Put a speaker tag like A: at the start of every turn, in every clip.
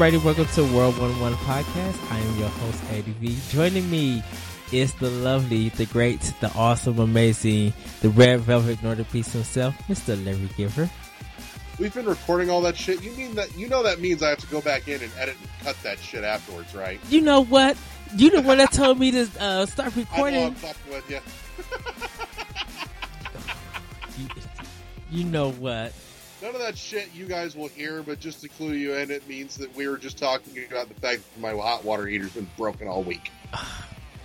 A: Everybody. Welcome to World One One Podcast. I am your host, Eddie V. Joining me is the lovely, the great, the awesome, amazing, the red velvet Northern Peace himself, Mr. Larry Giver.
B: We've been recording all that shit. You mean that? You know that means I have to go back in and edit and cut that shit afterwards, right?
A: You know what? You the one that told me to uh, start
B: I know
A: recording.
B: Fucking with you.
A: You, you know what?
B: None of that shit you guys will hear, but just to clue you in, it means that we were just talking about the fact that my hot water heater's been broken all week.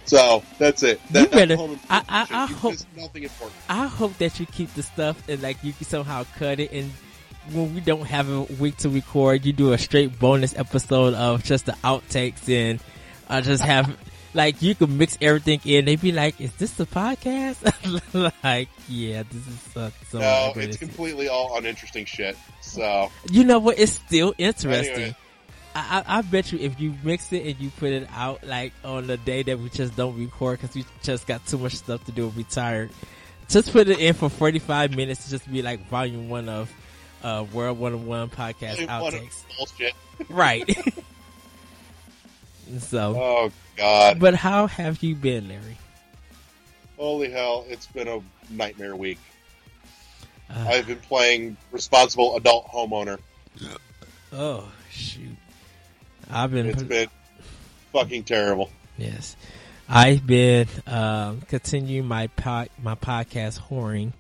B: So that's it. That,
A: You better-
B: that's
A: I- I- I hope-
B: nothing important.
A: I hope that you keep the stuff and like you can somehow cut it and when we don't have a week to record, you do a straight bonus episode of just the outtakes and I just have like you can mix everything in. They'd be like, "Is this the podcast?" like, yeah, this is uh, some
B: No, it's completely all uninteresting shit. So
A: You know what? It's still interesting.
B: Anyway.
A: I, I, I bet you if you mix it and you put it out like on the day that we just don't record because we just got too much stuff to do and we tired, just put it in for 45 minutes to just be like volume one of uh, World 101 podcast
B: what a
A: outtakes.
B: bullshit.
A: Right. so,
B: Oh God,
A: but how have you been, Larry?
B: holy hell! It's been a nightmare week.
A: Uh,
B: I've been playing responsible adult homeowner.
A: oh, shoot. I've been.
B: It's been fucking terrible.
A: Yes, I've been um, continuing my pod, my podcast whoring,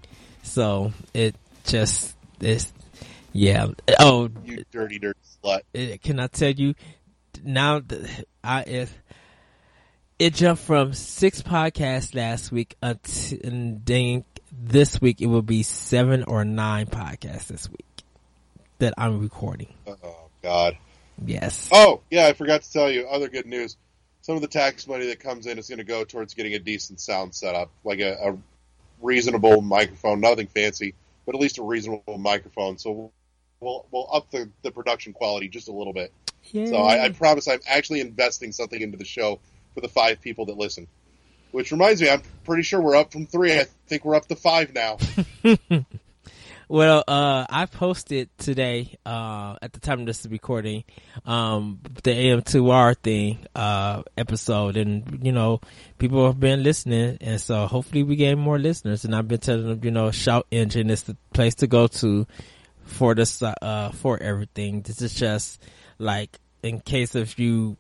A: so it just it's yeah. Oh,
B: You dirty, dirty slut.
A: it, can I tell you now? I if it jumped from six podcasts last week until and then this week it will be seven or nine podcasts this week that I'm recording.
B: Oh God.
A: Yes.
B: Oh yeah, I forgot to tell you. Other good news. Some of the tax money that comes in is going to go towards getting a decent sound setup, like a, a reasonable microphone, nothing fancy, but at least a reasonable microphone. So we'll we'll up the, the production quality just a little bit. So I, I promise I'm actually investing something into the show for the five people that listen. Which reminds me, I'm pretty sure we're up from three. I think we're up to five now.
A: Well, uh, I posted today, uh, at the time of this recording, um, the AM2R thing, uh, episode and, you know, people have been listening and so hopefully we gain more listeners and I've been telling them, you know, Shout Engine is the place to go to for this, uh, for everything. This is just like in case if you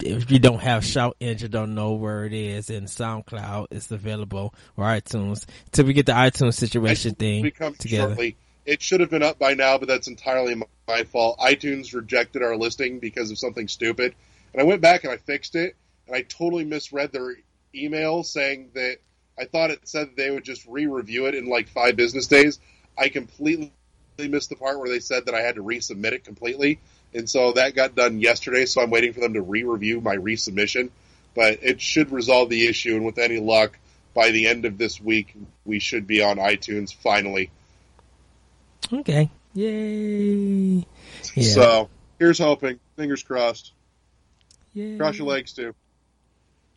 A: if you don't have Shout Engine, don't know where it is in SoundCloud, it's available or iTunes. Till we get the iTunes situation thing together.
B: shortly. It should have been up by now, but that's entirely my, my fault. iTunes rejected our listing because of something stupid, and I went back and I fixed it, and I totally misread their email saying that I thought it said they would just re-review it in like five business days. I completely missed the part where they said that I had to resubmit it completely, and so that got done yesterday. So I'm waiting for them to re-review my resubmission, but it should resolve the issue, and with any luck, by the end of this week, we should be on iTunes finally.
A: Okay. Yay. Yeah.
B: So here's hoping. Fingers crossed.
A: Yay.
B: Cross your legs too.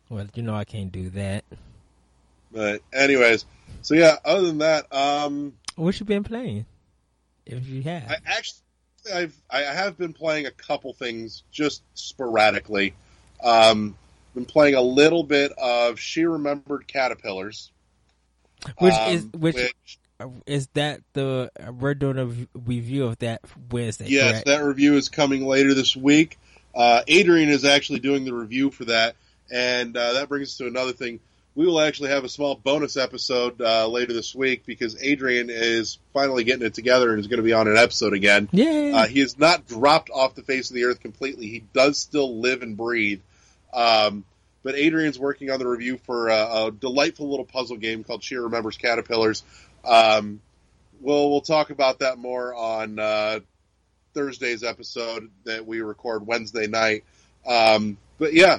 A: Well, you know I can't do that.
B: But anyways, so yeah. Other than that, um,
A: What you been playing? If you have.
B: I actually I've I have been playing a couple things just sporadically. Um, been playing a little bit of She Remembered Caterpillars,
A: which
B: um,
A: is which, is that the we're doing a review of that Wednesday,
B: Yes,
A: correct?
B: that review is coming later this week. Uh, Adrian is actually doing the review for that, and uh, that brings us to another thing. We will actually have a small bonus episode uh, later this week because Adrian is finally getting it together and is going to be on an episode again.
A: Yay.
B: Uh, he has not dropped off the face of the earth completely. He does still live and breathe. Um, but Adrian's working on the review for a, a delightful little puzzle game called She Remembers Caterpillars. Um, we'll we'll talk about that more on uh, Thursday's episode that we record Wednesday night. Um, but yeah, uh,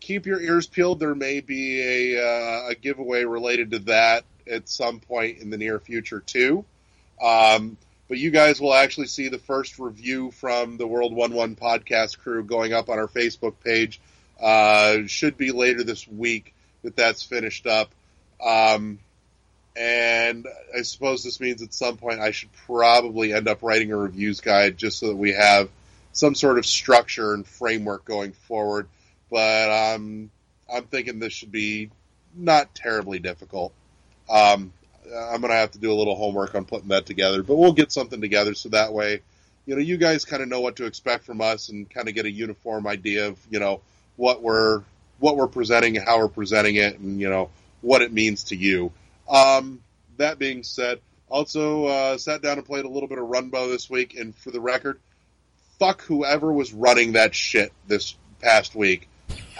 B: keep your ears peeled. There may be a, uh, a giveaway related to that at some point in the near future too. Um, but you guys will actually see the first review from the World One One podcast crew going up on our Facebook page. Uh, should be later this week that that's finished up. Um, and I suppose this means at some point I should probably end up writing a reviews guide just so that we have some sort of structure and framework going forward. But um, I'm thinking this should be not terribly difficult. Um, I'm going to have to do a little homework on putting that together, but we'll get something together so that way, you know, you guys kind of know what to expect from us and kind of get a uniform idea of, you know, what we're what we're presenting, how we're presenting it, and you know what it means to you. Um, that being said, also uh, sat down and played a little bit of Runbow this week, and for the record, fuck whoever was running that shit this past week.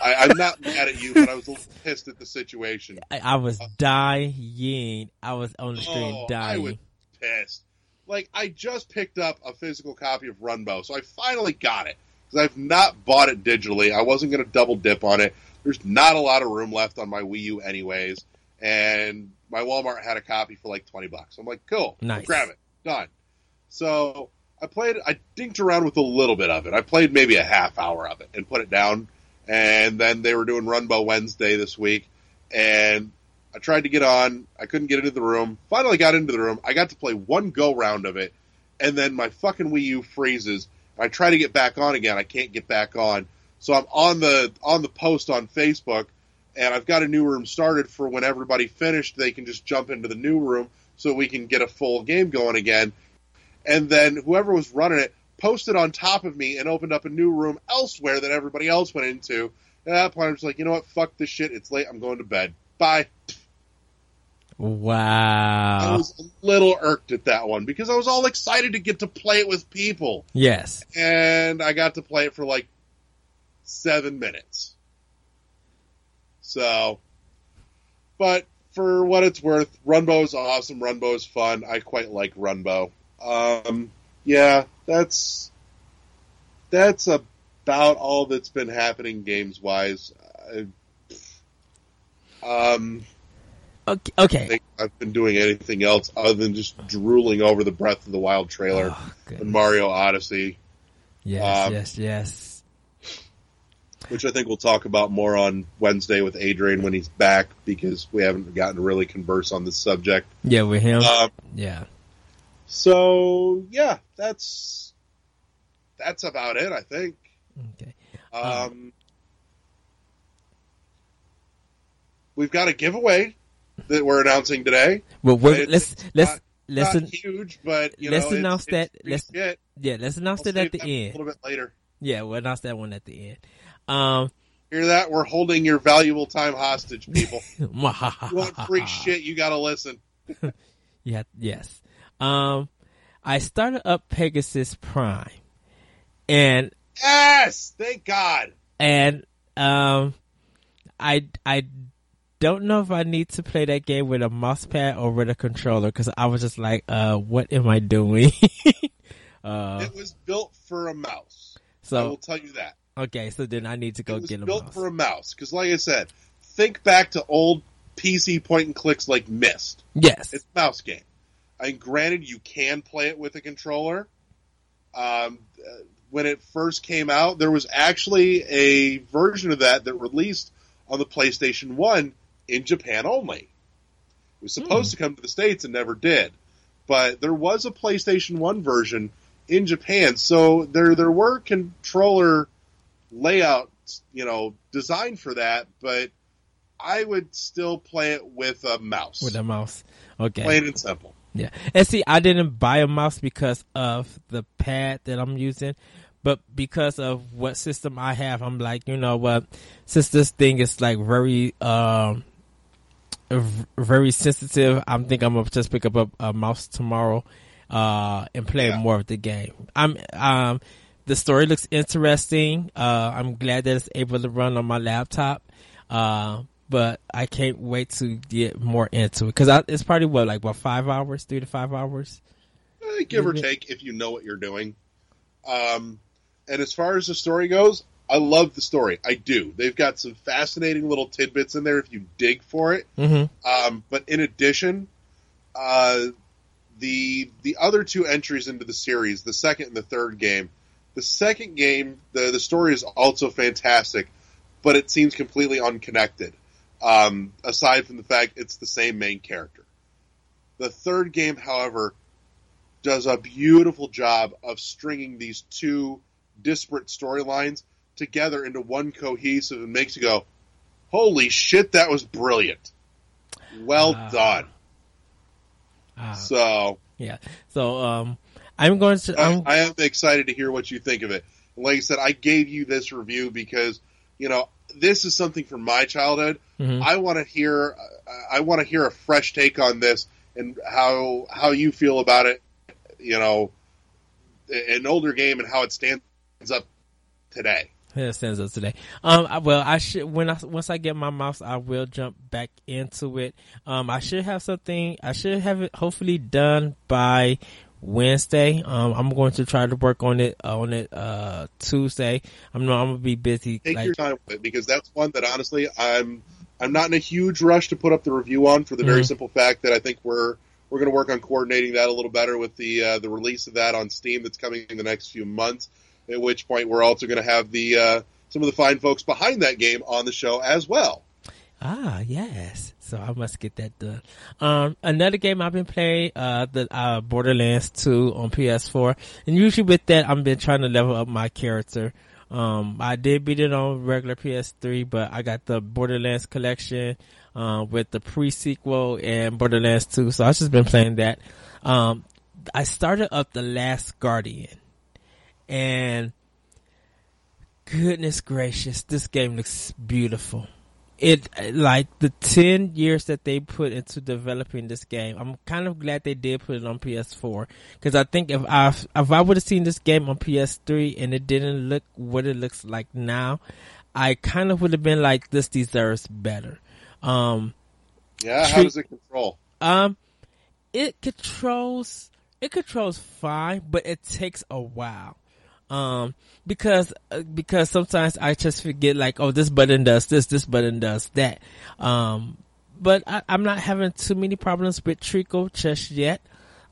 B: I, I'm not mad at you, but I was a little pissed at the situation.
A: I, I was dying. I was on the stream
B: Oh, I
A: dying.
B: was pissed. Like I just picked up a physical copy of Runbow, so I finally got it because I've not bought it digitally. I wasn't going to double dip on it. There's not a lot of room left on my Wii U, anyways, and my Walmart had a copy for like twenty bucks. I'm like, cool,
A: Nice.
B: grab it, done. So I played. I dinked around with a little bit of it. I played maybe a half hour of it and put it down. And then they were doing Runbow Wednesday this week, and I tried to get on. I couldn't get into the room. Finally got into the room. I got to play one go round of it, and then my fucking Wii U freezes. I try to get back on again. I can't get back on. So I'm on the on the post on Facebook, and I've got a new room started for when everybody finished. They can just jump into the new room so we can get a full game going again. And then whoever was running it posted on top of me and opened up a new room elsewhere that everybody else went into. And at that point, I was like, you know what? Fuck this shit. It's late. I'm going to bed. Bye.
A: Wow.
B: I was a little irked at that one because I was all excited to get to play it with people.
A: Yes.
B: And I got to play it for like seven minutes. So, but for what it's worth, Runbow is awesome. Runbow is fun. I quite like Runbow. Um, yeah, that's that's about all that's been happening games wise. Um,
A: Okay.
B: I
A: Okay.
B: think I've been doing anything else other than just drooling over the Breath of the Wild trailer
A: Oh,
B: and. Mario Odyssey,
A: Yes.
B: um,
A: yes. Yes.
B: which I think we'll talk about more on Wednesday with Adrian when he's back because we haven't gotten to really converse on this subject.
A: Yeah. With him.
B: Um,
A: yeah.
B: So yeah, that's that's about it. I think.
A: Okay.
B: Um, we've got a giveaway that we're announcing today.
A: Well, let's let's.
B: Not huge, but you
A: let's
B: know,
A: announce
B: it's,
A: that-
B: It's
A: let's-. Yeah. Let's announce
B: I'll
A: it at the
B: end. a little bit later.
A: Yeah. We'll announce that one at the end. Um.
B: Hear that? We're holding your valuable time hostage, people. you want
A: want
B: free shit? You got to listen.
A: Yeah, yes. Um, I started up Pegasus Prime, and
B: Yes, thank God.
A: and um, I I don't know if I need to play that game with a mouse pad or with a controller because I was just like, uh, what am I doing? uh,
B: it was built for a mouse.
A: So I
B: will tell you that.
A: okay, so then I need to go get a mouse.
B: built
A: mouse.
B: for a mouse because, like I said, think back to old PC point and clicks like Myst.
A: yes,
B: It's a mouse game. I mean, granted, you can play it with a controller. Um, when it first came out, there was actually a version of that that released on the PlayStation One in Japan only. It was supposed to come to the states and never did, but there was a PlayStation One version in Japan. So there there were controller layouts, you know, designed for that, but I would still play it with a mouse,
A: with a mouse. Okay,
B: plain and simple.
A: Yeah. And see, I didn't buy a mouse because of the pad that I'm using, but because of what system I have, I'm like, you know what? Since this thing is like very, um, very sensitive, I'm think I'm gonna just pick up a, a mouse tomorrow, uh, and play
B: Yeah.
A: more of the game. I'm, um, the story looks interesting. Uh, I'm glad that it's able to run on my laptop. Uh, but I can't wait to get more into it because it's probably what like what five hours, three to five hours.
B: Eh, give or take if you know what you're doing. Um, and as far as the story goes, I love the story. I do. They've got some fascinating little tidbits in there if you dig for it.
A: Mm-hmm.
B: Um, but in addition, uh, the the other two entries into the series, the second and the third game, the second game, the the story is also fantastic, but it seems completely unconnected. Um, aside from the fact it's the same main character. The third game, however, does a beautiful job of stringing these two disparate storylines together into one cohesive and makes you go, "Holy shit, that was brilliant! Well
A: Ah.
B: done."
A: Ah,
B: So
A: yeah. So um, I'm going to.
B: I,
A: I'm,
B: I am excited to hear what you think of it. Like I said, I gave you this review because you know this is something from my childhood.
A: mhm.
B: I want to hear I want to hear a fresh take on this and how how you feel about it. You know, an older game and how it stands up today.
A: Yeah, it stands up today. Um, I, well, I should when I once I get my mouse, I will jump back into it. Um, I should have something. I should have it hopefully done by Wednesday. Um, I'm going to try to work on it on it uh Tuesday. I'm not. I'm gonna be busy.
B: Take
A: like,
B: your time with it because that's one that honestly I'm I'm not in a huge rush to put up the review on for the very
A: Mhm.
B: simple fact that I think we're we're going to work on coordinating that a little better with the uh, the release of that on Steam that's coming in the next few months. At which point we're also going to have the uh, some of the fine folks behind that game on the show as well.
A: Ah, yes. So I must get that done. Um, another game I've been playing, uh, the, uh, Borderlands 2 on PS4. And usually with that, I've been trying to level up my character. Um, I did beat it on regular PS3, but I got the Borderlands collection, uh, with the pre-sequel and Borderlands 2. So I've just been playing that. Um, I started up The Last Guardian. And goodness gracious, this game looks beautiful it like the 10 years that they put into developing this game i'm kind of glad they did put it on ps4 because i think if i if i would have seen this game on ps3 and it didn't look what it looks like now i kind of would have been like this deserves better. Um
B: Yeah, how does it control?
A: um it controls it controls fine but it takes a while um because uh, because sometimes i just forget like oh this button does this this button does that. Um but I, i'm not having too many problems with trico just yet.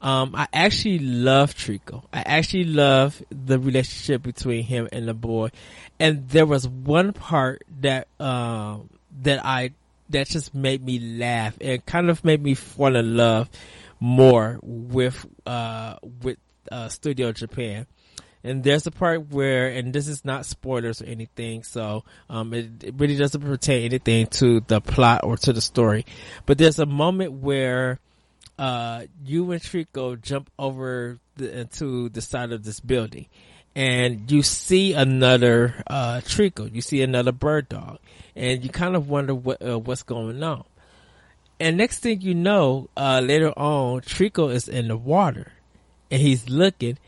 A: Um i actually love trico. I actually love the relationship between him and the boy. And there was one part that um that i that just made me laugh and kind of made me fall in love more with uh with uh studio japan and there's a part where and this is not spoilers or anything so um it, it really doesn't pertain anything to the plot or to the story. But there's a moment where uh you and Trico jump over the, into the side of this building. And you see another uh Trico. You see another bird dog. And you kind of wonder what uh, what's going on. And next thing you know, uh, later on, Trico is in the water. And he's looking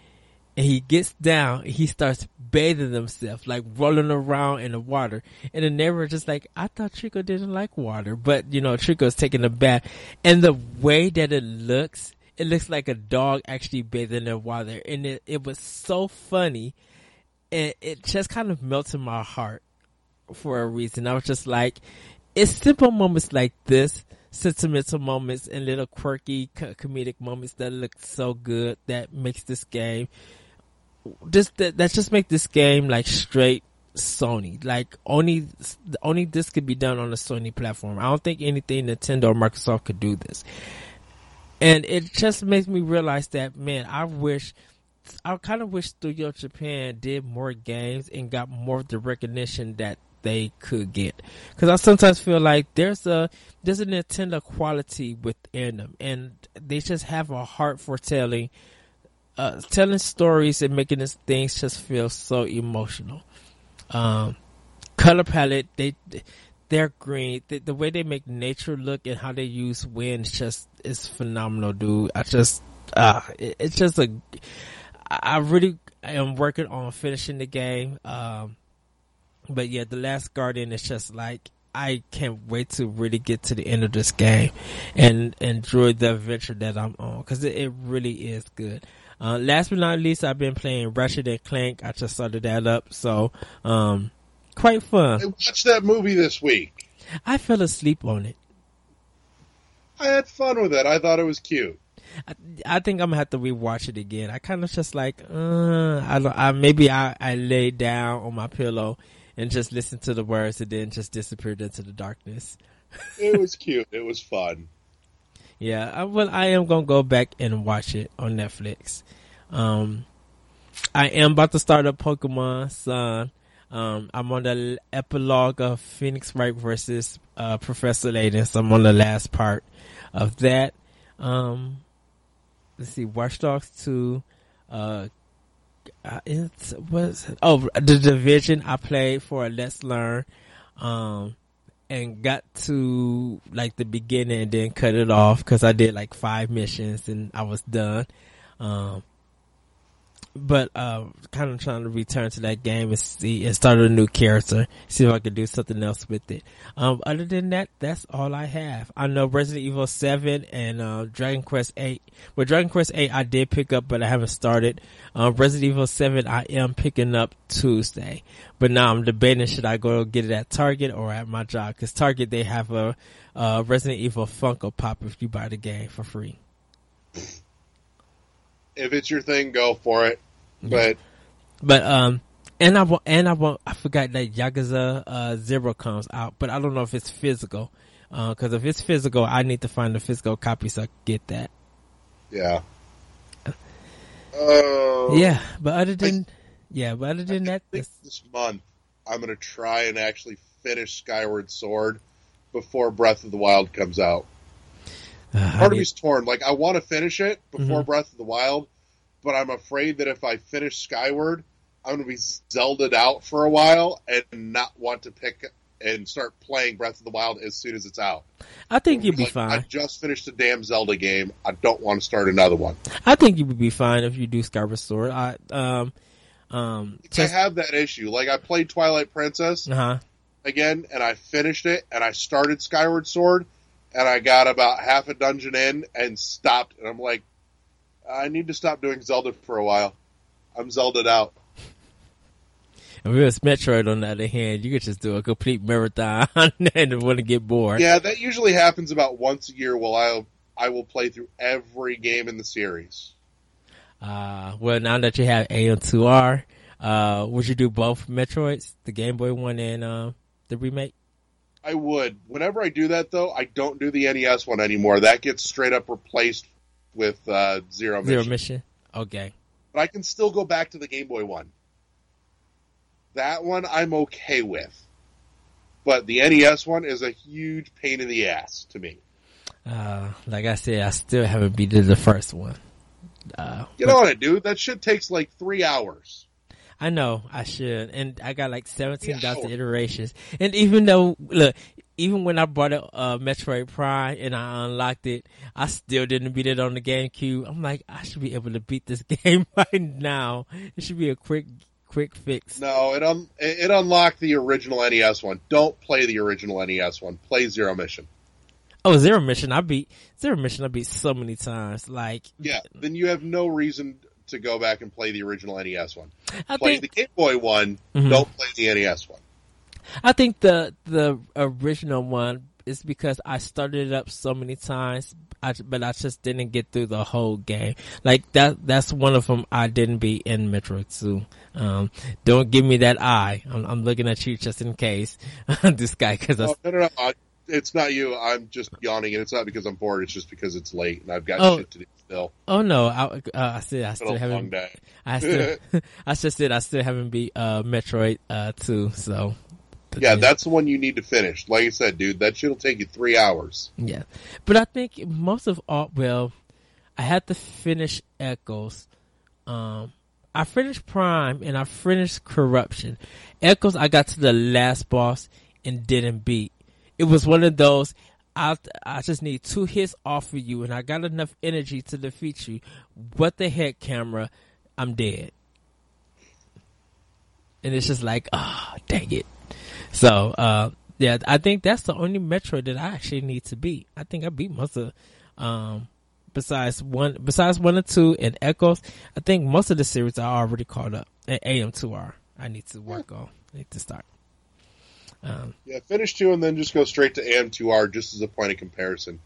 A: and he gets down and he starts bathing himself, like rolling around in the water. And the neighbor just like, I thought Trico didn't like water, but you know, Trico's taking a bath and the way that it looks, it looks like a dog actually bathing in water. And it, it was so funny and it just kind of melted my heart for a reason. I was just like, it's simple moments like this, sentimental moments and little quirky comedic moments that look so good that makes this game just that, that just make this game like straight Sony. Like only only this could be done on a Sony platform. I don't think anything Nintendo or Microsoft could do this. And it just makes me realize that man, I wish I kind of wish Studio Japan did more games and got more of the recognition that they could get. Because I sometimes feel like there's a there's a Nintendo quality within them, and they just have a heart for telling uh, telling stories and making these things just feel so emotional. Um, color palette, they they're green. The, the way they make nature look and how they use wind just is phenomenal, dude. I just uh, it, it's just a I really am working on finishing the game. Um, but yeah, the last guardian is just like I can't wait to really get to the end of this game and enjoy the adventure that I'm on because it, it really is good. Uh, last but not least, I've been playing Ratchet and Clank. I just started that up, so um, quite fun.
B: I watched that movie this week.
A: I fell asleep on it.
B: I had fun with it. I thought it was cute.
A: I, I think I'm gonna have to rewatch it again. I kind of just like, uh, I, don't- I maybe I I laid down on my pillow and just listened to the words and then just disappeared into the darkness.
B: It was cute. It was fun.
A: Yeah, I, well, I am gonna go back and watch it on Netflix. Um, I am about to start up Pokemon Sun. Um, I'm on the epilogue of Phoenix Wright versus uh, Professor Layton. So I'm on the last part of that. Um, let's see, Watch Dogs 2. Uh, uh, it's was oh the division I played for Let's Learn, um, and got to like the beginning and then cut it off because I did like five missions and I was done. Um, but uh, kind of trying to return to that game and see and start a new character, see if I can do something else with it. Um, other than that, that's all I have. I know Resident Evil Seven and uh, Dragon Quest Eight. Well, Dragon Quest Eight I did pick up, but I haven't started. Um, Resident Evil Seven I am picking up Tuesday, but now I'm debating should I go get it at Target or at my job because Target they have a uh, Resident Evil Funko Pop if you buy the game for free
B: if it's your thing, go for it. But
A: but um, and I want and I want I forgot that Yakuza uh, Zero comes out, but I don't know if it's physical. Because uh, if it's physical, I need to find a physical copy so I can get that.
B: Yeah. Uh,
A: yeah, but other than I, yeah, but other than that,
B: this, this month I'm gonna try and actually finish Skyward Sword before Breath of the Wild comes out. Uh, Part of me's torn. Like I want to finish it before mm-hmm. Breath of the Wild, but I'm afraid that if I finish Skyward, I'm going to be Zelda'd out for a while and not want to pick and start playing Breath of the Wild as soon as it's out.
A: I think you'd be
B: like,
A: fine.
B: I just finished a damn Zelda game. I don't want to start another one.
A: I think you would be fine if you do Skyward Sword. I um um
B: just... I have that issue. Like I played Twilight Princess
A: uh-huh.
B: again, and I finished it, and I started Skyward Sword, and I got about half a dungeon in and stopped, and I'm like, I need to stop doing Zelda for a while. I'm Zelda'd out.
A: If it was Metroid on the other hand, you could just do a complete marathon and want to get bored.
B: Yeah, that usually happens about once a year. While I I will play through every game in the series.
A: Uh, well, now that you have AM2R, uh, would you do both Metroids, the Game Boy one and uh, the remake?
B: I would. Whenever I do that, though, I don't do the NES one anymore. That gets straight up replaced with uh, Zero Mission.
A: Zero Mission. Okay.
B: But I can still go back to the Game Boy one. That one I'm okay with. But the NES one is a huge pain in the ass to me.
A: Uh, like I said, I still haven't beaten the first one. Uh,
B: Get on it, dude. That shit takes like three hours.
A: I know I should, and I got like seventeen thousand yeah, iterations. And even though, look, even when I bought a uh, Metroid Prime and I unlocked it, I still didn't beat it on the GameCube. I'm like, I should be able to beat this game right now. It should be a quick, quick fix.
B: No, it un- it unlocked the original NES one. Don't play the original NES one. Play Zero Mission.
A: Oh, Zero Mission! I beat Zero Mission. I beat so many times. Like,
B: yeah, then you have no reason to go back and play the original NES one. I play think, the Game Boy one. Mm-hmm. Don't play the NES one.
A: I think the the original one is because I started it up so many times, I, but I just didn't get through the whole game. Like that, that's one of them I didn't beat in Metroid 2. Um, don't give me that eye. I'm, I'm, looking at you just in case. this guy, cause
B: oh, no, no, no, no. It's not you. I'm just yawning, and it's not because I'm bored. It's just because it's late and I've got oh, shit to do still.
A: Oh no, I, uh, I still, I still haven't. I still, I just said I still haven't beat uh, Metroid uh, 2, so
B: yeah, that's the one you need to finish. Like I said, dude, that shit'll take you three hours.
A: Yeah, but I think most of all, well, I had to finish Echoes. Um, I finished Prime and I finished Corruption. Echoes, I got to the last boss and didn't beat. It was one of those. I I just need two hits off of you, and I got enough energy to defeat you. What the heck, camera? I'm dead. And it's just like, ah, oh, dang it. So, uh, yeah, I think that's the only Metro that I actually need to beat. I think I beat most of, um, besides one, besides one or two and Echoes, I think most of the series are already caught up. And AM2R, I need to work on, I need to start.
B: Um, yeah, finish two and then just go straight to AM2R just as a point of comparison.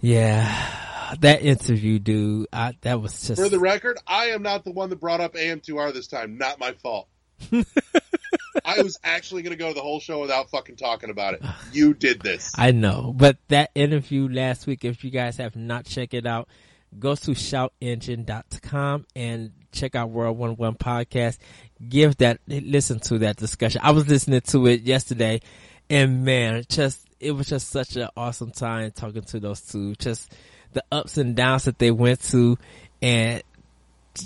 A: Yeah, that interview, dude, I, that was just.
B: For the record, I am not the one that brought up AM2R this time. Not my fault. I was actually going to go the whole show without fucking talking about it. You did this.
A: I know, but that interview last week, if you guys have not checked it out, go to shoutengine.com and check out World One One podcast. Give that, listen to that discussion. I was listening to it yesterday and man, just, it was just such an awesome time talking to those two. Just the ups and downs that they went to and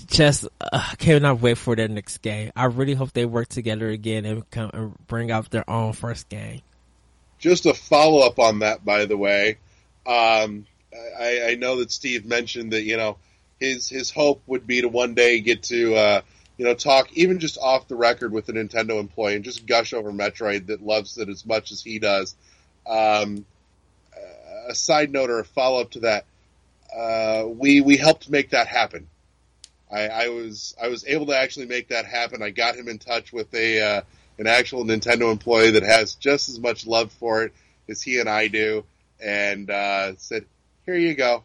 A: just uh, cannot wait for their next game. I really hope they work together again and come and bring out their own first game.
B: Just a follow up on that, by the way. Um, I, I, know that Steve mentioned that you know his his hope would be to one day get to uh, you know talk even just off the record with a Nintendo employee and just gush over Metroid that loves it as much as he does. Um, a side note or a follow up to that, uh, we we helped make that happen. I, I, was I was able to actually make that happen. I got him in touch with a uh, an actual Nintendo employee that has just as much love for it as he and I do, and uh, said, "Here you go."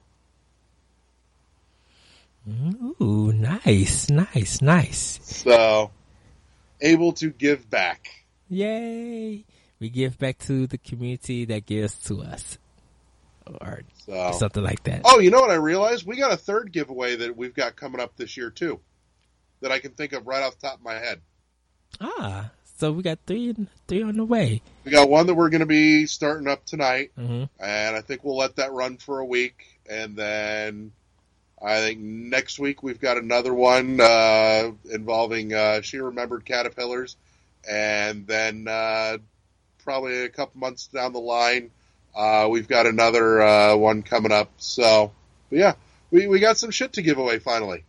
A: Ooh, nice, nice, nice.
B: So, able to give back.
A: Yay! We give back to the community that gives to us or so, something like that.
B: Oh, you know what I realized? We got a third giveaway that we've got coming up this year too, that I can think of right off the top of my head.
A: Ah, so we got three three on the way.
B: We got one that we're going to be starting up tonight, mm-hmm. and I think we'll let that run for a week, and then I think next week we've got another one uh, involving uh, she remembered caterpillars, and then uh, probably a couple months down the line uh, we've got another uh, one coming up. So, yeah, we, we got some shit to give away finally.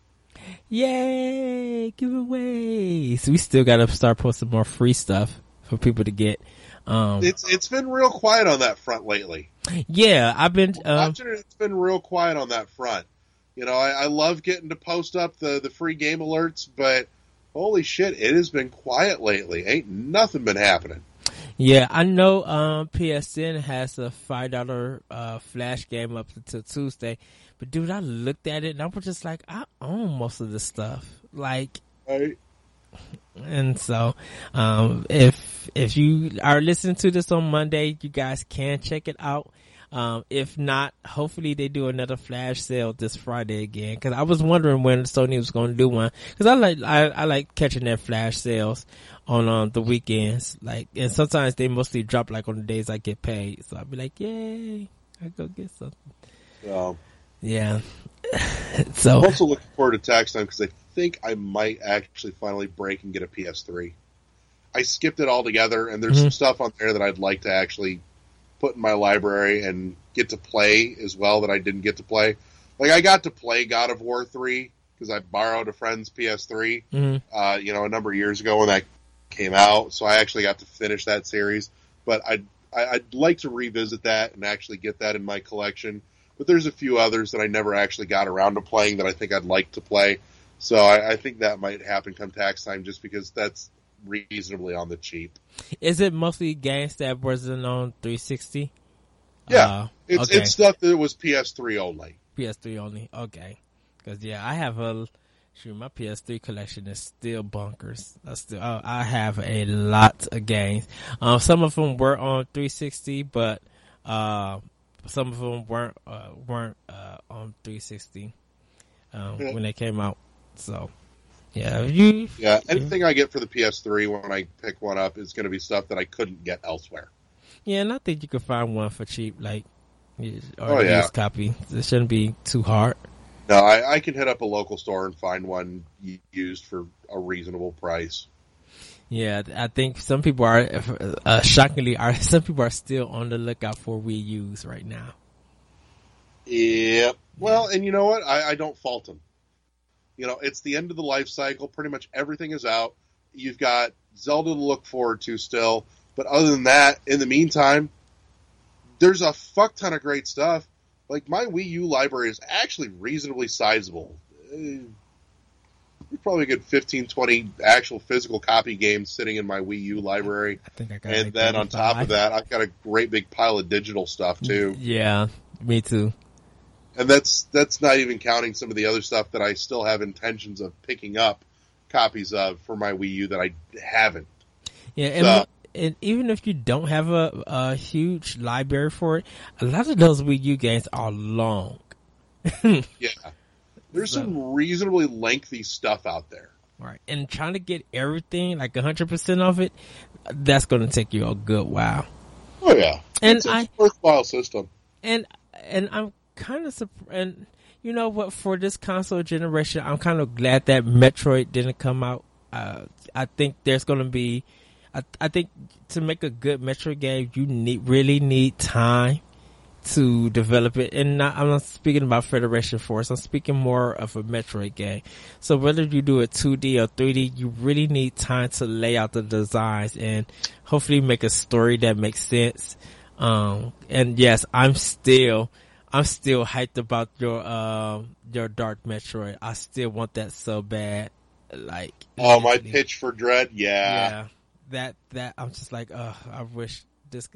A: Yay! Giveaways! We still got to start posting more free stuff for people to get. Um,
B: it's it's been real quiet on that front lately.
A: Yeah, I've been. Um,
B: it's been real quiet on that front. You know, I, I love getting to post up the the free game alerts, but holy shit, it has been quiet lately. Ain't nothing been happening.
A: Yeah, I know um, PSN has a five dollar uh, flash game up until Tuesday, but dude, I looked at it and I was just like, I own most of this stuff, like.
B: Right.
A: And so, um, if if you are listening to this on Monday, you guys can check it out. Um, if not, hopefully they do another flash sale this Friday again. Cause I was wondering when Sony was going to do one. Cause I like, I, I like catching their flash sales on, um, the weekends. Like, and sometimes they mostly drop like on the days I get paid. So I'll be like, yay, I go get something.
B: Um,
A: yeah. so.
B: I'm also looking forward to tax time because I think I might actually finally break and get a PS3. I skipped it altogether, and there's mm-hmm. some stuff on there that I'd like to actually put in my library and get to play as well that I didn't get to play. Like I got to play God of War three because I borrowed a friend's PS3, mm-hmm. uh, you know, a number of years ago when that came out. So I actually got to finish that series. But I'd I'd like to revisit that and actually get that in my collection. But there's a few others that I never actually got around to playing that I think I'd like to play. So I, I think that might happen come tax time, just because that's reasonably on the cheap.
A: Is it mostly games that wasn't on 360?
B: Yeah, uh, it's okay. it's stuff that was PS3 only.
A: PS3 only. Okay, because yeah, I have a shoot. My PS3 collection is still bunkers. I still uh, I have a lot of games. Um, some of them were on 360, but uh, some of them weren't uh, weren't uh, on 360 um, yeah. when they came out. So yeah, you.
B: Yeah, anything I get for the PS3 when I pick one up is going to be stuff that I couldn't get elsewhere.
A: Yeah, and I think you could find one for cheap, like or oh, yeah. used copy. It shouldn't be too hard.
B: No, I, I can hit up a local store and find one used for a reasonable price.
A: Yeah, I think some people are uh, shockingly are some people are still on the lookout for Wii U's right now.
B: Yep. Well, and you know what? I, I don't fault them. You know, it's the end of the life cycle. Pretty much everything is out. You've got Zelda to look forward to still. But other than that, in the meantime, there's a fuck ton of great stuff. Like my Wii U library is actually reasonably sizable. Probably a good 15, 20 actual physical copy games sitting in my Wii U library.
A: I think I got
B: and
A: like
B: then on top of that, I've got a great big pile of digital stuff mm, too.
A: Yeah, me too
B: and that's that's not even counting some of the other stuff that I still have intentions of picking up copies of for my Wii U that I haven't.
A: Yeah, and,
B: So-
A: and even if you don't have a, a huge library for it, a lot of those Wii U games are long.
B: Yeah. There's
A: So-
B: some reasonably lengthy stuff out there.
A: Right. And trying to get everything, like 100% of it, that's going to take you a good while.
B: Oh yeah.
A: And
B: it's a worthwhile system.
A: And, and I'm kind of surprised, and you know what, for this console generation, I'm kind of glad that Metroid didn't come out. Uh, I think there's going to be, I, I think to make a good Metroid game, you need, really need time to develop it. And not, I'm not speaking about Federation Force. I'm speaking more of a Metroid game. So whether you do it 2D or 3D, you really need time to lay out the designs and hopefully make a story that makes sense. Um, and yes, I'm still, I'm still hyped about your, um, your Dark Metroid. I still want that so bad. Like,
B: Oh, my pitch for Dread. Yeah.
A: Yeah, that that I'm just like, oh, I wish this.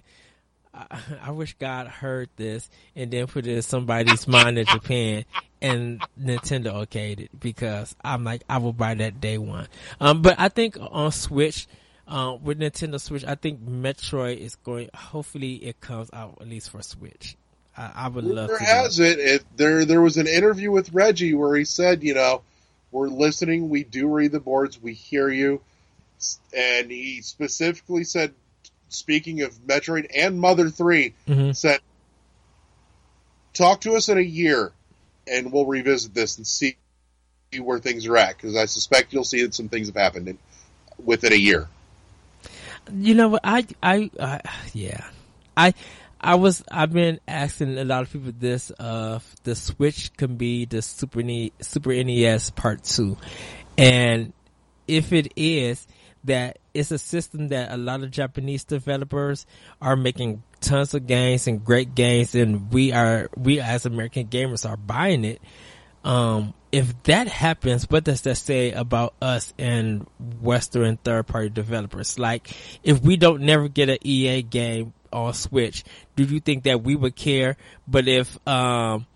A: I, I wish God heard this and then put it in somebody's mind in Japan and Nintendo okayed it because I'm like, I will buy that day one. Um, but I think on Switch, um, with Nintendo Switch, I think Metroid is going. Hopefully, it comes out at least for Switch. I, I would love
B: There
A: to.
B: has it. it. There, there was an interview with Reggie where he said, you know, we're listening. We do read the boards. We hear you. And he specifically said, speaking of Metroid and Mother 3,
A: hmm
B: said, talk to us in a year and we'll revisit this and see where things are at. Because I suspect you'll see that some things have happened in, within a year.
A: You know what? I, I, I, yeah, I, I was, I've been asking a lot of people this, uh, the Switch can be the Super, ne- Super NES part two. And if it is, that it's a system that a lot of Japanese developers are making tons of games and great games and we are, we as American gamers are buying it. Um, if that happens, what does that say about us and Western third party developers? Like, if we don't never get an EA game on Switch, do you think that we would care? But if, um,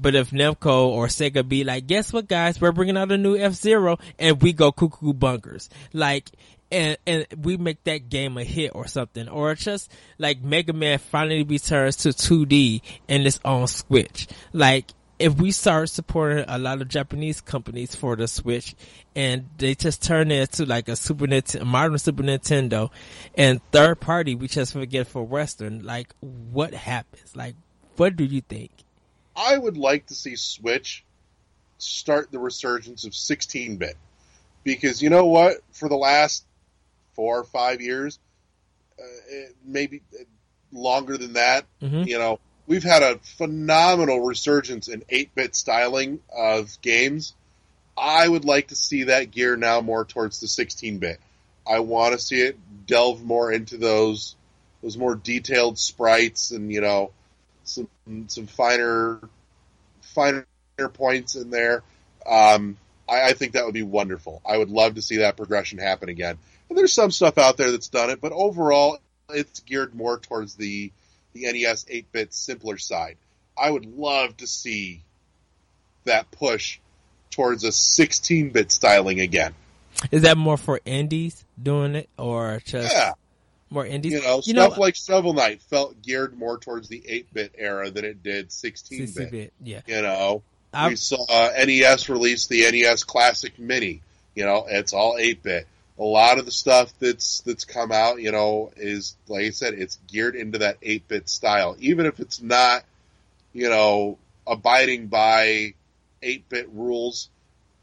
A: but if Namco or Sega be like, guess what guys, we're bringing out a new F-Zero and we go cuckoo bunkers. Like, and, and we make that game a hit or something. Or just like Mega Man finally returns to 2D and it's on Switch. Like, if we start supporting a lot of Japanese companies for the Switch and they just turn it to like a Super Nintendo, modern Super Nintendo and third party, we just forget for Western, like what happens? Like, what do you think?
B: I would like to see Switch start the resurgence of 16 bit. Because you know what? For the last four or five years, uh, maybe uh, longer than that,
A: Mhm.
B: you know, we've had a phenomenal resurgence in 8 bit styling of games. I would like to see that gear now more towards the 16 bit. I want to see it delve more into those those more detailed sprites and you know some some finer finer points in there. Um, I, I think that would be wonderful. I would love to see that progression happen again. And there's some stuff out there that's done it, but overall, it's geared more towards the the NES 8-bit simpler side. I would love to see that push towards a 16-bit styling again.
A: Is that more for indies doing it or just
B: Yeah,
A: more indies?
B: you know,
A: You
B: stuff
A: know-
B: like Shovel Knight felt geared more towards the 8-bit era than it did 16-bit.
A: bit, yeah.
B: You know,
A: I,
B: we saw uh, NES release the NES Classic Mini. You know, it's all eight bit. A lot of the stuff that's that's come out, you know, is like I said, it's geared into that eight bit style. Even if it's not, you know, abiding by eight bit rules,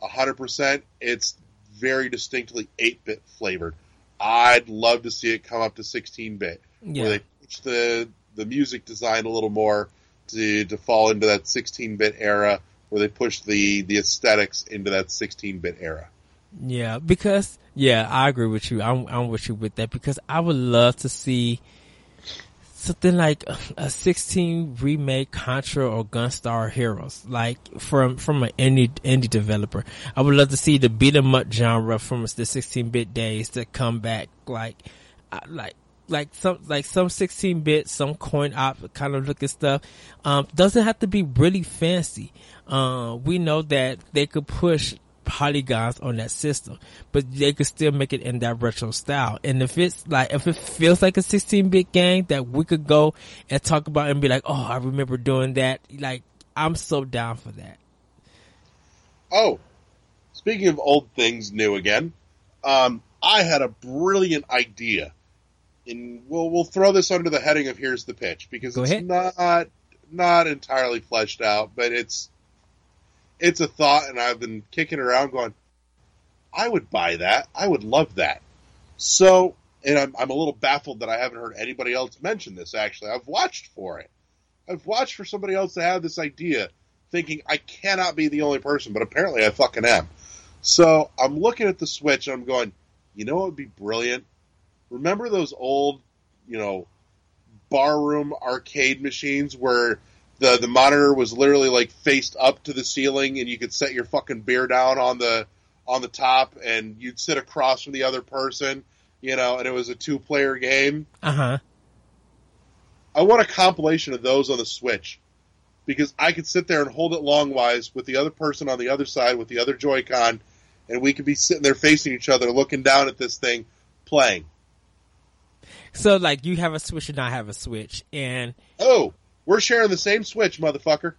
B: hundred percent, it's very distinctly eight bit flavored. I'd love to see it come up to sixteen bit, where they push the the music design a little more to to fall into that 16-bit era, where they push the the aesthetics into that 16-bit era.
A: Yeah, because yeah, I agree with you. I'm I'm with you with that because I would love to see something like a 16 remake Contra or Gunstar Heroes, like from from an indie indie developer. I would love to see the beat 'em up genre from the 16 bit days to come back, like like like some like some 16 bit, some coin op kind of looking stuff. Um, doesn't have to be really fancy. Uh, we know that they could push polygons on that system, but they could still make it in that retro style. And if it's like, if it feels like a 16 bit game that we could go and talk about and be like, oh, I remember doing that. Like, I'm so down for that.
B: Oh, speaking of old things new again, um, I had a brilliant idea. And we'll we'll throw this under the heading of here's the pitch because
A: Go
B: it's
A: ahead.
B: not not entirely fleshed out, but it's it's a thought and I've been kicking around going, I would buy that. I would love that. So and I'm I'm a little baffled that I haven't heard anybody else mention this actually. I've watched for it. I've watched for somebody else to have this idea, thinking I cannot be the only person, but apparently I fucking am. So I'm looking at the Switch and I'm going, you know what would be brilliant? Remember those old, you know, barroom arcade machines where the the monitor was literally like faced up to the ceiling and you could set your fucking beer down on the on the top and you'd sit across from the other person, you know, and it was a two player game.
A: Uh huh.
B: I want a compilation of those on the Switch because I could sit there and hold it longwise with the other person on the other side with the other Joy-Con, and we could be sitting there facing each other, looking down at this thing, playing.
A: So like you have a Switch and I have a Switch and
B: Oh, we're sharing the same Switch, motherfucker.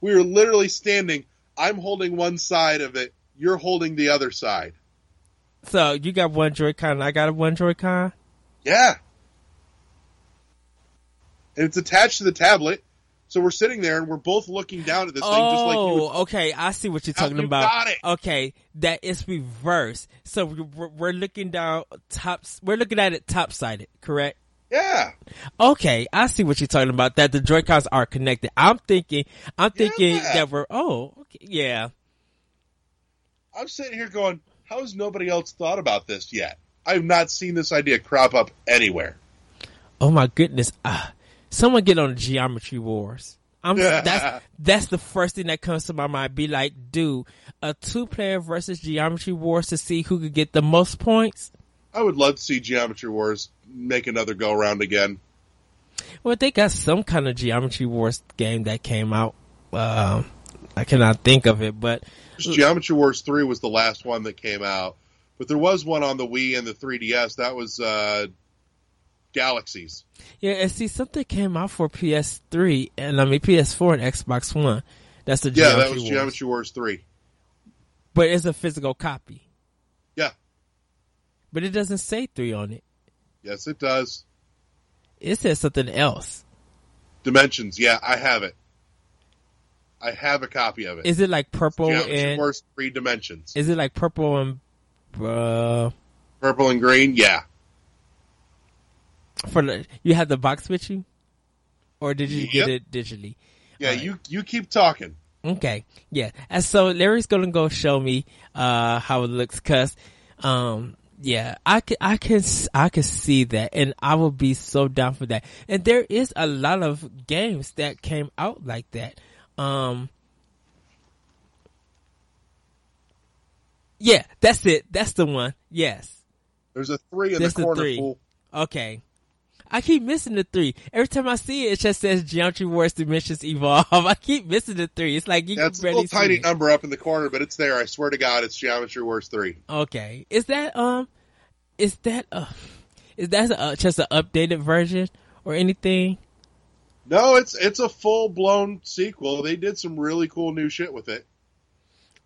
B: We are literally standing. I'm holding one side of it. You're holding the other side.
A: so you got one Joy-Con and I got a one Joy-Con?
B: Yeah. And it's attached to the tablet. So we're sitting there and we're both looking down at this thing just like you would
A: Oh, okay. I see what you're talking
B: you
A: about.
B: got it.
A: Okay, that is reverse. So we're, we're looking down top. We're looking at it top sided, correct?
B: Yeah.
A: Okay, I see what you're talking about. That the Joy Cons are connected. I'm thinking. I'm thinking
B: Yeah.
A: that we're. Oh, okay, yeah.
B: I'm sitting here going, how has nobody else thought about this yet? I've not seen this idea crop up anywhere.
A: Oh my goodness. Ah, someone get on Geometry Wars. I'm. that's that's the first thing that comes to my mind. Be like, dude, a two player versus Geometry Wars to see who could get the most points.
B: I would love to see Geometry Wars make another go around again.
A: Well, they got some kind of Geometry Wars game that came out. Um, I cannot think of it, but
B: Geometry Wars 3 was the last one that came out, but there was one on the Wii and the 3DS. That was uh, Galaxies.
A: yeah, and see, something came out for PS3 and I mean PS4 and Xbox One. That's the
B: Yeah,
A: Geometry
B: that was
A: Wars.
B: Geometry Wars 3.
A: but it's a physical copy.
B: Yeah.
A: But it doesn't say three on it.
B: Yes, it does.
A: It says something else.
B: Dimensions. Yeah, I have it. I have a copy of it.
A: Is it like purple
B: Geometry
A: and
B: Wars 3 Dimensions.
A: is it like purple and uh
B: Purple and green. Yeah.
A: for the you have the box with you, or did you get it digitally?
B: Yeah,
A: Alright.
B: you you keep talking.
A: Okay, yeah. And so Larry's gonna go show me uh how it looks, cause um yeah, I can I can s- I can see that, and I will be so down for that. And there is a lot of games that came out like that. Um. Yeah, that's it. That's the one. Yes.
B: There's a three in
A: There's
B: the corner.
A: three.
B: Fool.
A: Okay. I keep missing the three. Every time I see it, it just says Geometry Wars Dimensions Evolve. I keep missing the three. It's like you
B: Yeah,
A: can
B: it's a little tiny
A: it.
B: number up in the corner, but it's there. I swear to God, it's Geometry Wars three.
A: Okay. Is that um is that uh is that uh, just an updated version or anything?
B: No, it's it's a full blown sequel. They did some really cool new shit with it.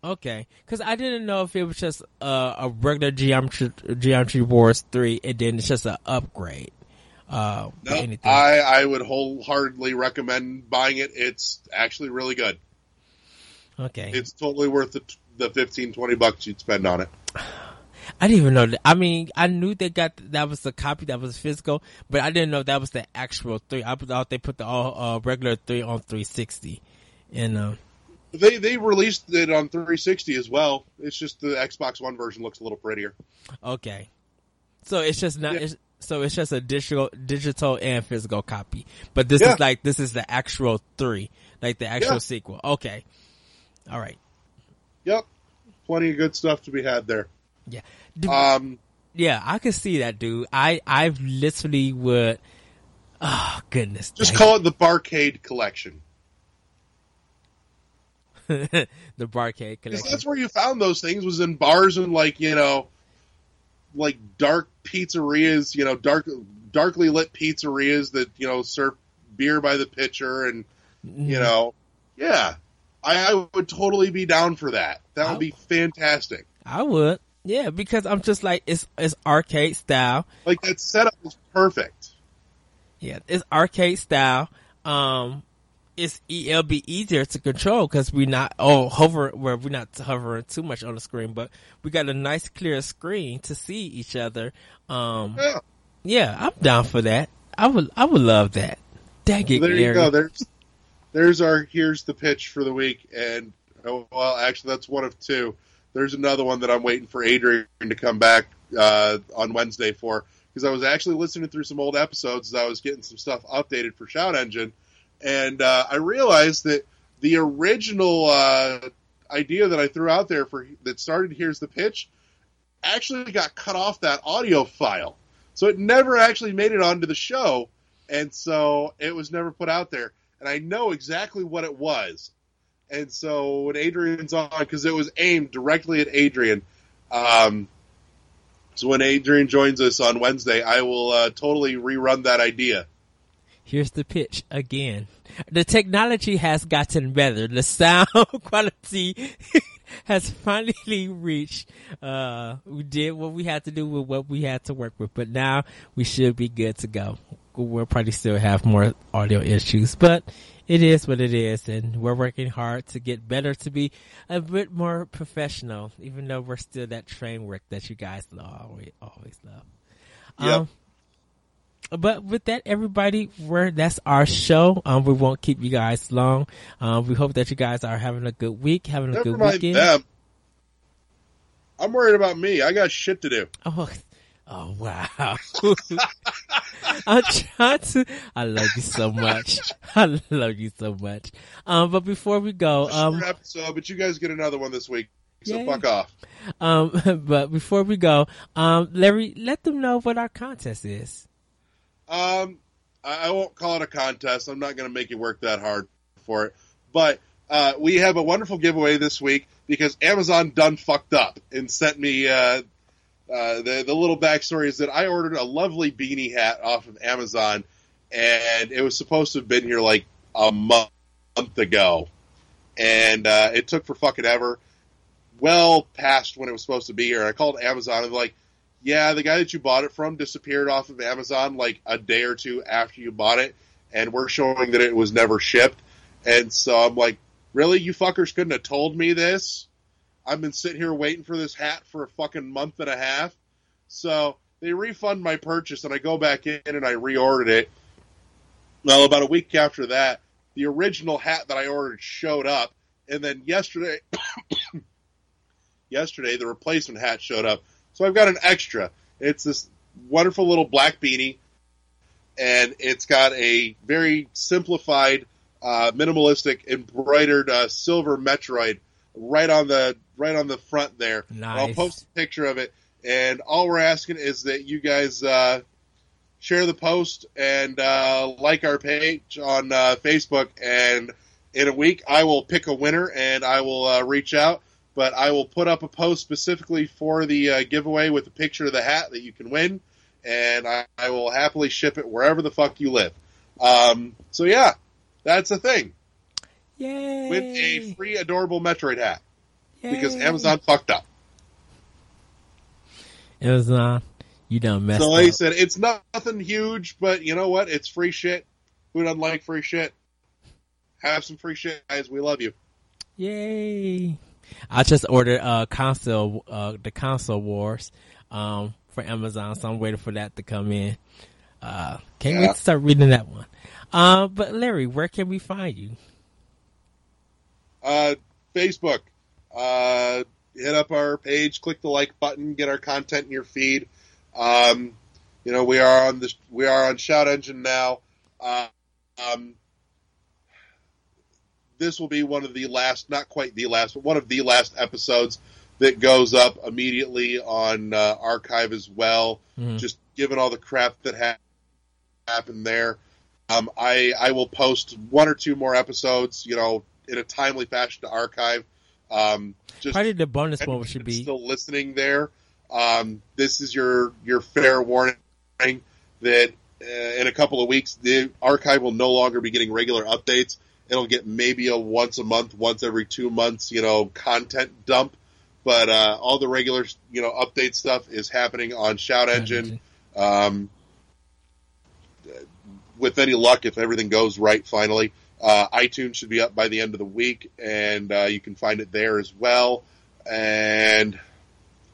A: Okay. Cuz I didn't know if it was just uh, a regular Geometry Geometry Wars 3 and then it's just an upgrade. Uh
B: No,
A: anything.
B: I I would wholeheartedly recommend buying it. It's actually really good.
A: okay.
B: It's totally worth the the 15, 20 bucks you'd spend on it.
A: I didn't even know that. I mean, I knew they got that was the copy that was physical, but I didn't know that was the actual three. I thought they put the all uh, regular three on 360, and uh,
B: They they released it on 360 as well. It's just the Xbox One version looks a little prettier.
A: okay, so it's just not.
B: Yeah.
A: It's, so it's just a digital, digital and physical copy. But this
B: Yeah.
A: is like this is the actual three, like the actual
B: Yeah.
A: sequel. Okay, all right,
B: Yep, plenty of good stuff to be had there.
A: yeah, Do-
B: Um,
A: yeah. I could see that, dude. I I've literally would. Oh goodness!
B: just
A: dang.
B: call it the Barcade Collection.
A: the Barcade collection.
B: that's where you found those things was in bars and like you know, like dark pizzerias, you know, dark darkly lit pizzerias that you know serve beer by the pitcher and
A: Mm-hmm.
B: you know, yeah, I, I would totally be down for that. That would be fantastic.
A: I would. Yeah, because I'm just like it's it's arcade style.
B: Like that setup is perfect.
A: Yeah, it's arcade style. Um, it's it'll be easier to control because we're not oh hover where we're not hovering too much on the screen, but we got a nice clear screen to see each other. Um,
B: Yeah.
A: yeah, I'm down for that. I would I would love that. Dang it,
B: there you go. There's there's our here's the pitch for the week, and oh, well, actually, that's one of two. There's another one that I'm waiting for Adrian to come back uh, on Wednesday for because I was actually listening through some old episodes as I was getting some stuff updated for Shout Engine, and uh, I realized that the original uh, idea that I threw out there for that started here's the pitch actually got cut off that audio file, so it never actually made it onto the show and so it was never put out there. And I know exactly what it was. And so when Adrian's on, because it was aimed directly at Adrian. Um, so when Adrian joins us on Wednesday, I will uh, totally rerun that idea.
A: Here's the pitch again. The technology has gotten better. The sound quality has finally reached, uh, we did what we had to do with what we had to work with, but now we should be good to go. We'll probably still have more audio issues, but it is what it is, and we're working hard to get better to be a bit more professional, even though we're still that train work that you guys always, always love.
B: Yep.
A: Um, but with that, everybody, we're, that's our show. Um, we won't keep you guys long. Um, we hope that you guys are having a good week, having a good weekend.
B: them. I'm worried about me. I got shit to do.
A: Oh, oh wow. I'm trying to, I love you so much. I love you so much. Um, but before we go, um,
B: episode, but you guys get another one this week. So
A: Yay.
B: fuck off.
A: um, but before we go, um, Larry, let them know what our contest is.
B: Um, I, I won't call it a contest. I'm not going to make you work that hard for it. But uh, we have a wonderful giveaway this week because Amazon done fucked up and sent me uh, uh, the the little backstory is that I ordered a lovely beanie hat off of Amazon, and it was supposed to have been here like a month month ago, and uh, it took for fucking ever, well past when it was supposed to be here. I called Amazon and like, yeah, the guy that you bought it from disappeared off of Amazon like a day or two after you bought it, and we're showing that it was never shipped. And so I'm like, really, you fuckers couldn't have told me this? I've been sitting here waiting for this hat for a fucking month and a half. So they refund my purchase, and I go back in and I reordered it. Well, about a week after that, the original hat that I ordered showed up, and then yesterday, yesterday the replacement hat showed up. So I've got an extra. It's this wonderful little black beanie, and it's got a very simplified, uh, minimalistic, embroidered uh, silver Metroid right on the right on the front there. And I'll post a picture of it, and all we're asking is that you guys uh, share the post and uh, like our page on uh, Facebook. And in a week, I will pick a winner and I will uh, reach out. But I will put up a post specifically for the uh, giveaway with a picture of the hat that you can win, and I, I will happily ship it wherever the fuck you live. Um, so yeah, that's the thing.
A: Yay!
B: Win a free adorable Metroid hat because Amazon fucked up.
A: Amazon, you done messed up.
B: So like I
A: up.
B: said, it's nothing huge, but you know what? It's free shit. Who doesn't like free shit? Have some free shit, guys. We love you.
A: Yay! I just ordered uh console uh the console wars um for Amazon, so I'm waiting for that to come in. Uh can't wait to start reading that one. Uh but Larry, where can we find you?
B: Uh, Facebook, uh, hit up our page, click the like button, get our content in your feed. Um, you know, we are on this, we are on Shout Engine now. Uh, um, this will be one of the last, not quite the last, but one of the last episodes that goes up immediately on uh, archive as well.
A: Mhm.
B: Just given all the crap that ha- happened there. Um, I I will post one or two more episodes, you know, in a timely fashion to archive. Um, just
A: Probably the bonus one should be
B: still listening there. Um, this is your your fair warning that uh, in a couple of weeks the archive will no longer be getting regular updates. It'll get maybe a once a month, once every two months, you know, content dump. But uh, all the regular, you know, update stuff is happening on Shout Engine. Um, with any luck, if everything goes right, finally, uh, iTunes should be up by the end of the week, and uh, you can find it there as well. And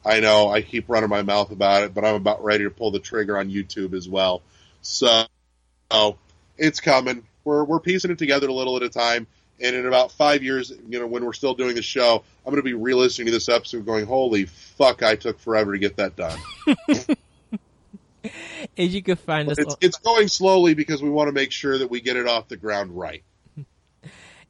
B: I know I keep running my mouth about it, but I'm about ready to pull the trigger on YouTube as well. So, so it's coming. We're we're piecing it together a little at a time. And in about five years, you know, when we're still doing the show, I'm going to be re-listening to this episode, going, "Holy fuck! I took forever to get that done."
A: As you can find
B: But
A: us.
B: it's,
A: on-
B: it's going slowly because we want to make sure that we get it off the ground right.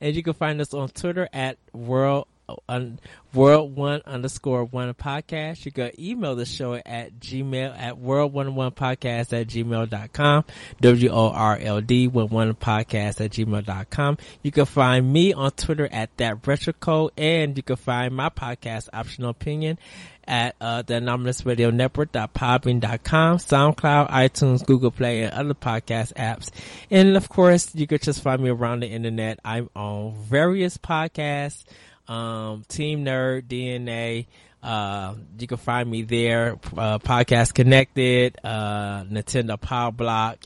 A: And you can find us on Twitter at world un, world one underscore one podcast. You can email the show at gmail at world one one podcast at gmail.com. W O R L D one one podcast at gmail.com. You can find me on Twitter at that retro code and you can find my podcast optional opinion at uh, the Anomalous Radio Network.podbean.com, SoundCloud, iTunes, Google Play, and other podcast apps. And of course, you could just find me around the internet. I'm on various podcasts, um, Team Nerd, DNA. Uh, you can find me there, uh, Podcast Connected, uh, Nintendo Power Block,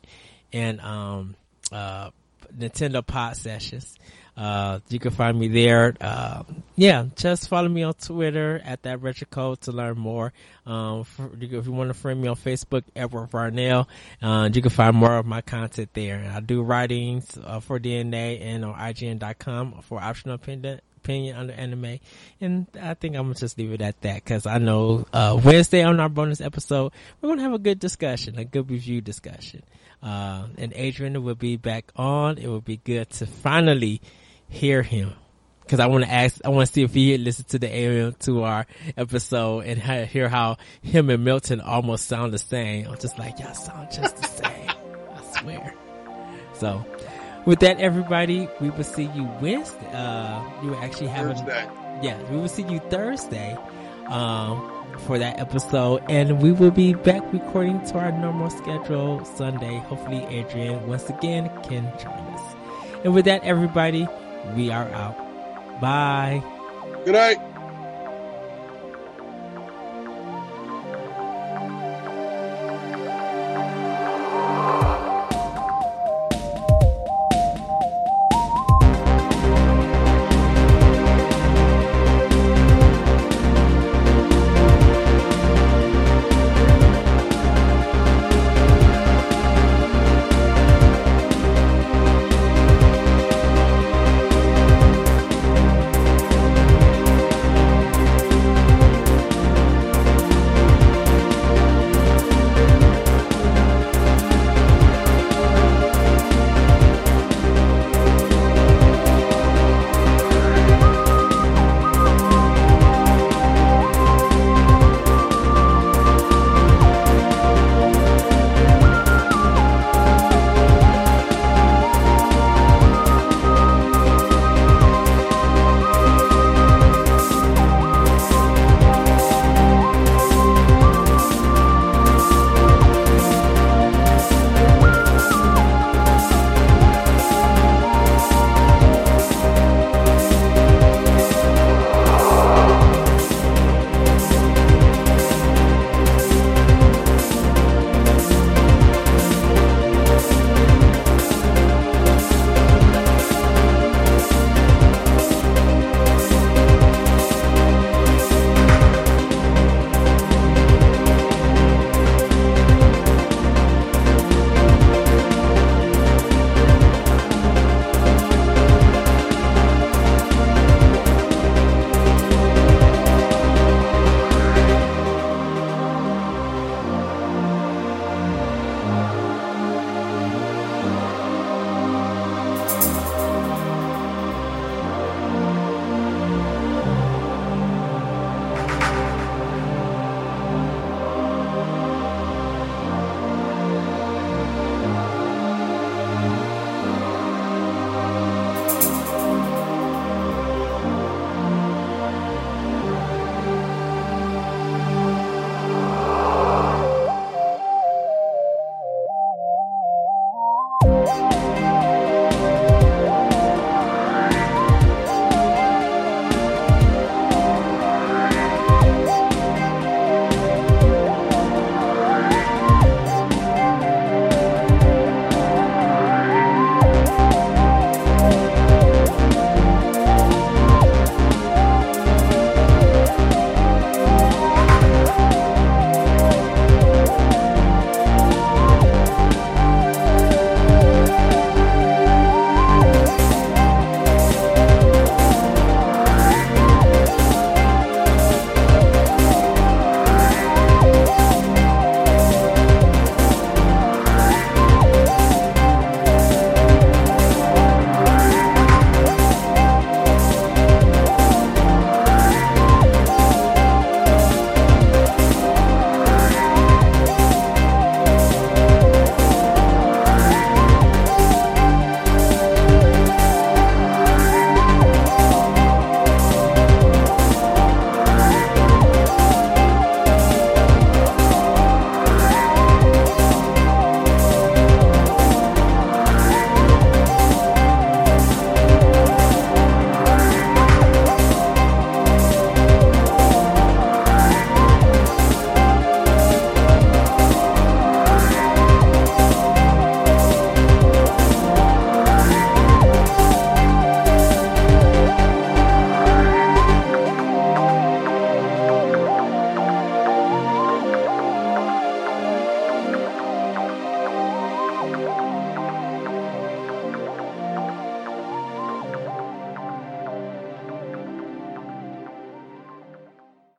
A: and, um, uh, Nintendo Pod Sessions. Uh, you can find me there. Uh, yeah, just follow me on Twitter at that retro code to learn more. Um, for, if you want to friend me on Facebook, Edward Varnell, uh, you can find more of my content there. And I do writings for DNA and on IGN.com for optional opinion, opinion under anime. And I think I'm gonna just leave it at that because I know uh, Wednesday on our bonus episode we're gonna have a good discussion, a good review discussion. Uh, and Adrian will be back on. It will be good to finally hear him. Cause I want to ask, I want to see if he had listened to the AM to our episode and hear how him and Milton almost sound the same. I'm just like, y'all sound just the same. I swear. So, with that, everybody, we will see you Wednesday. Uh, you will actually have a,
B: Thursday.
A: yeah, we will see you Thursday, um, for that episode, and we will be back recording to our normal schedule Sunday. Hopefully, Adrian once again can join us. And with that, everybody, we are out. Bye.
B: Good night.